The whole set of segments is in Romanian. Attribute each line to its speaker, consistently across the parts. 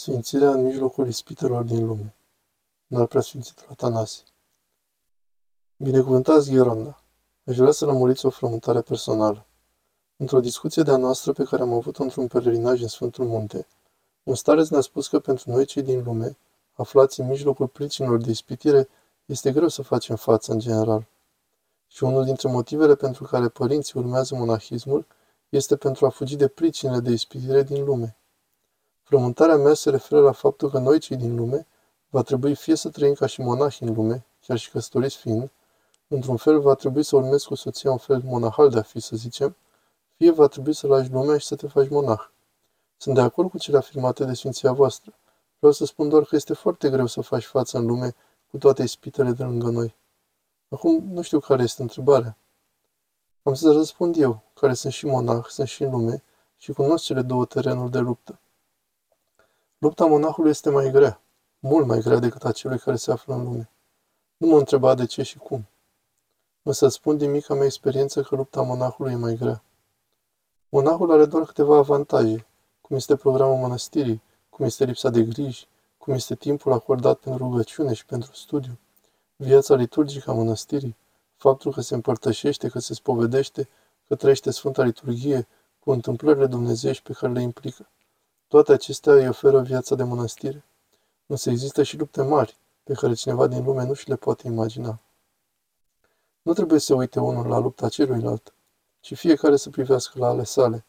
Speaker 1: Sfințirea în mijlocul ispitelor din lume. În al preasfințitul Atanase. Binecuvântați Gheronda. Aș vrea să lămuriți o frământare personală. Într-o discuție de-a noastră pe care am avut-o într-un pelerinaj în Sfântul Munte, un stareț ne-a spus că pentru noi cei din lume, aflați în mijlocul pricinilor de ispitire, este greu să facem față în general. Și unul dintre motivele pentru care părinții urmează monahismul este pentru a fugi de pricinile de ispitire din lume. Frământarea mea se referă la faptul că noi, cei din lume, va trebui fie să trăim ca și monahi în lume, chiar și căsătoriți fiind, într-un fel va trebui să urmezi cu soția un fel monahal de a fi, să zicem, fie va trebui să lași lumea și să te faci monah. Sunt de acord cu cele afirmate de Sfinția voastră. Vreau să spun doar că este foarte greu să faci față în lume cu toate ispitele de lângă noi. Acum nu știu care este întrebarea. Am să răspund eu, care sunt și monah, sunt și în lume și cunosc cele două terenuri de luptă. Lupta monahului este mai grea, mult mai grea decât a celui care se află în lume. Nu mă întreba de ce și cum. Însă spun din mica mea experiență că lupta monahului e mai grea. Monahul are doar câteva avantaje, cum este programul mănăstirii, cum este lipsa de griji, cum este timpul acordat pentru rugăciune și pentru studiu, viața liturgică a mănăstirii, faptul că se împărtășește, că se spovedește, că trăiește Sfânta Liturghie cu întâmplările dumnezeiești pe care le implică. Toate acestea îi oferă viața de mănăstire. Însă există și lupte mari, pe care cineva din lume nu și le poate imagina. Nu trebuie să uite unul la lupta celuilalt, ci fiecare să privească la ale sale.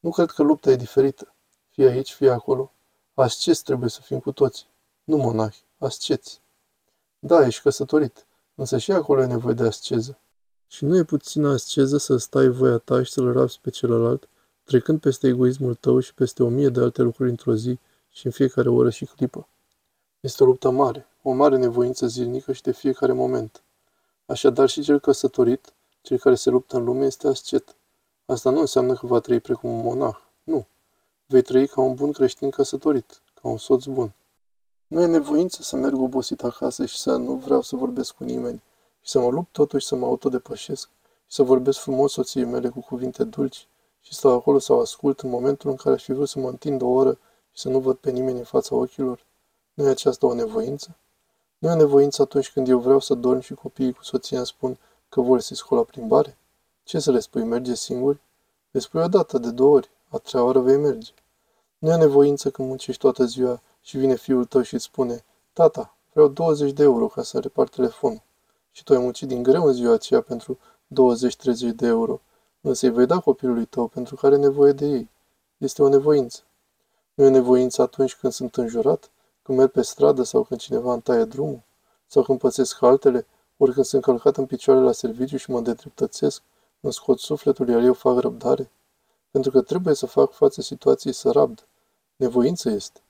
Speaker 1: Nu cred că lupta e diferită, fie aici, fie acolo. Asceți trebuie să fim cu toți, nu monahi, asceți. Da, ești căsătorit, însă și acolo e nevoie de asceză. Și nu e puțină asceză să stai voia ta și să-l rabzi pe celălalt, trecând peste egoismul tău și peste o mie de alte lucruri într-o zi și în fiecare oră și clipă. Este o luptă mare, o mare nevoință zilnică și de fiecare moment. Așadar și cel căsătorit, cel care se luptă în lume, este ascet. Asta nu înseamnă că va trăi precum un monah. Nu. Vei trăi ca un bun creștin căsătorit, ca un soț bun. Nu e nevoință să merg obosit acasă și să nu vreau să vorbesc cu nimeni și să mă lupt totuși să mă autodepășesc și să vorbesc frumos soției mele cu cuvinte dulci și stau acolo sau ascult în momentul în care aș fi vrut să mă întind o oră și să nu văd pe nimeni în fața ochilor? Nu e aceasta o nevoință? Nu e nevoință atunci când eu vreau să dorm și copiii cu soția îmi spun că vor să-i scol la plimbare? Ce să le spui, merge singuri? Le spui o dată, de două ori, a treia oră vei merge. Nu e nevoință când muncești toată ziua și vine fiul tău și îți spune, tata, vreau 20 de euro ca să repar telefonul. Și tu ai muncit din greu în ziua aceea pentru 20-30 de euro însă îți vei da copilului tău pentru că are nevoie de ei. Este o nevoință. Nu e nevoință atunci când sunt înjurat, când merg pe stradă sau când cineva îmi taie drumul, sau când pățesc altele, ori când sunt călcat în picioare la serviciu și mă dedreptățesc, îmi scot sufletul, iar eu fac răbdare. Pentru că trebuie să fac față situației să rabd. Nevoință este.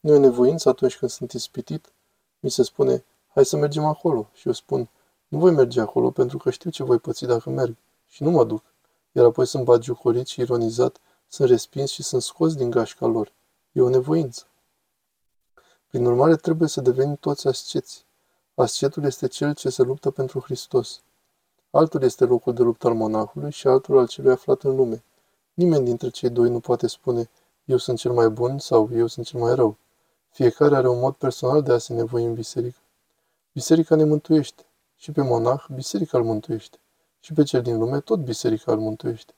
Speaker 1: Nu e nevoință atunci când sunt ispitit. Mi se spune, hai să mergem acolo. Și eu spun, nu voi merge acolo pentru că știu ce voi păți dacă merg. Și nu mă duc iar apoi sunt bagiucorit și ironizat, sunt respins și sunt scos din gașca lor. E o nevoință. Prin urmare, trebuie să devenim toți asceți. Ascetul este cel ce se luptă pentru Hristos. Altul este locul de luptă al monahului și altul al celui aflat în lume. Nimeni dintre cei doi nu poate spune eu sunt cel mai bun sau eu sunt cel mai rău. Fiecare are un mod personal de a se nevoi în biserică. Biserica ne mântuiește și pe monah biserica îl mântuiește. Și pe cel din lume tot biserica îl mântuiește.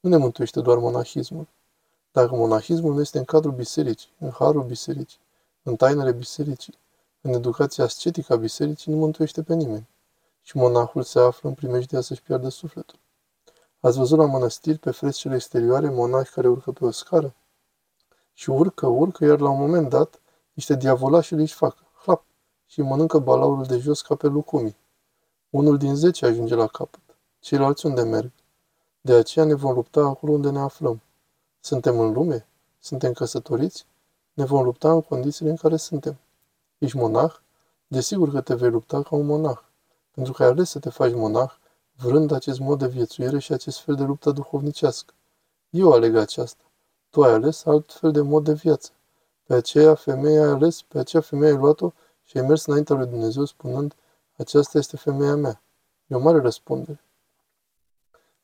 Speaker 1: Nu ne mântuiește doar monahismul. Dacă monahismul nu este în cadrul bisericii, în harul bisericii, în tainele bisericii, în educația ascetică a bisericii, nu mântuiește pe nimeni. Și monahul se află în primejdea să-și piardă sufletul. Ați văzut la mănăstiri, pe frescele exterioare, monahi care urcă pe o scară? Și urcă, urcă, iar la un moment dat, niște diavolași își fac, hlap, și mănâncă balaurul de jos ca pe lucumii. Unul din zece ajunge la capăt. Ceilalți unde merg? De aceea ne vom lupta acolo unde ne aflăm. Suntem în lume? Suntem căsătoriți? Ne vom lupta în condițiile în care suntem. Ești monah? Desigur că te vei lupta ca un monah, pentru că ai ales să te faci monah, vrând acest mod de viețuire și acest fel de luptă duhovnicească. Eu aleg aceasta. Tu ai ales alt fel de mod de viață. Pe aceea femeia ai ales, pe aceea femeia ai luat-o și ai mers înaintea lui Dumnezeu spunând, aceasta este femeia mea. E o mare răspundere.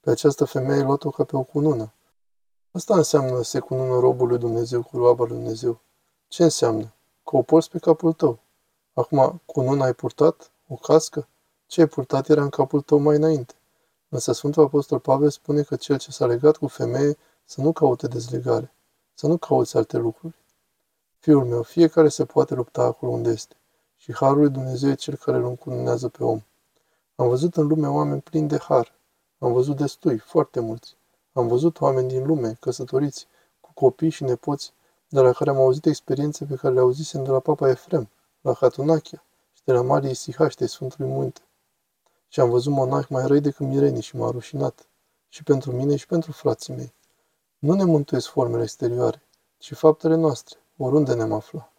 Speaker 1: Pe această femeie ai luat-o ca pe o cunună. Asta înseamnă se cunună robul lui Dumnezeu cu roaba lui Dumnezeu. Ce înseamnă? Că o porți pe capul tău. Acum, cu nu ai purtat? O cască? Ce ai purtat era în capul tău mai înainte. Însă Sfântul Apostol Pavel spune că cel ce s-a legat cu femeie să nu caute dezlegare, să nu cauți alte lucruri. Fiul meu, fiecare se poate lupta acolo unde este. Și Harul lui Dumnezeu e cel care îl încununează pe om. Am văzut în lume oameni plini de har. Am văzut destui, foarte mulți. Am văzut oameni din lume, căsătoriți, cu copii și nepoți, de la care am auzit experiențe pe care le auzisem de la Papa Efrem, la Hatunachia și de la Marie Isihaște, Sfântului Munte. Și am văzut monahi mai răi decât mirenii și m-a rușinat. Și pentru mine și pentru frații mei. Nu ne mântuiesc formele exterioare, ci faptele noastre, oriunde ne-am aflat.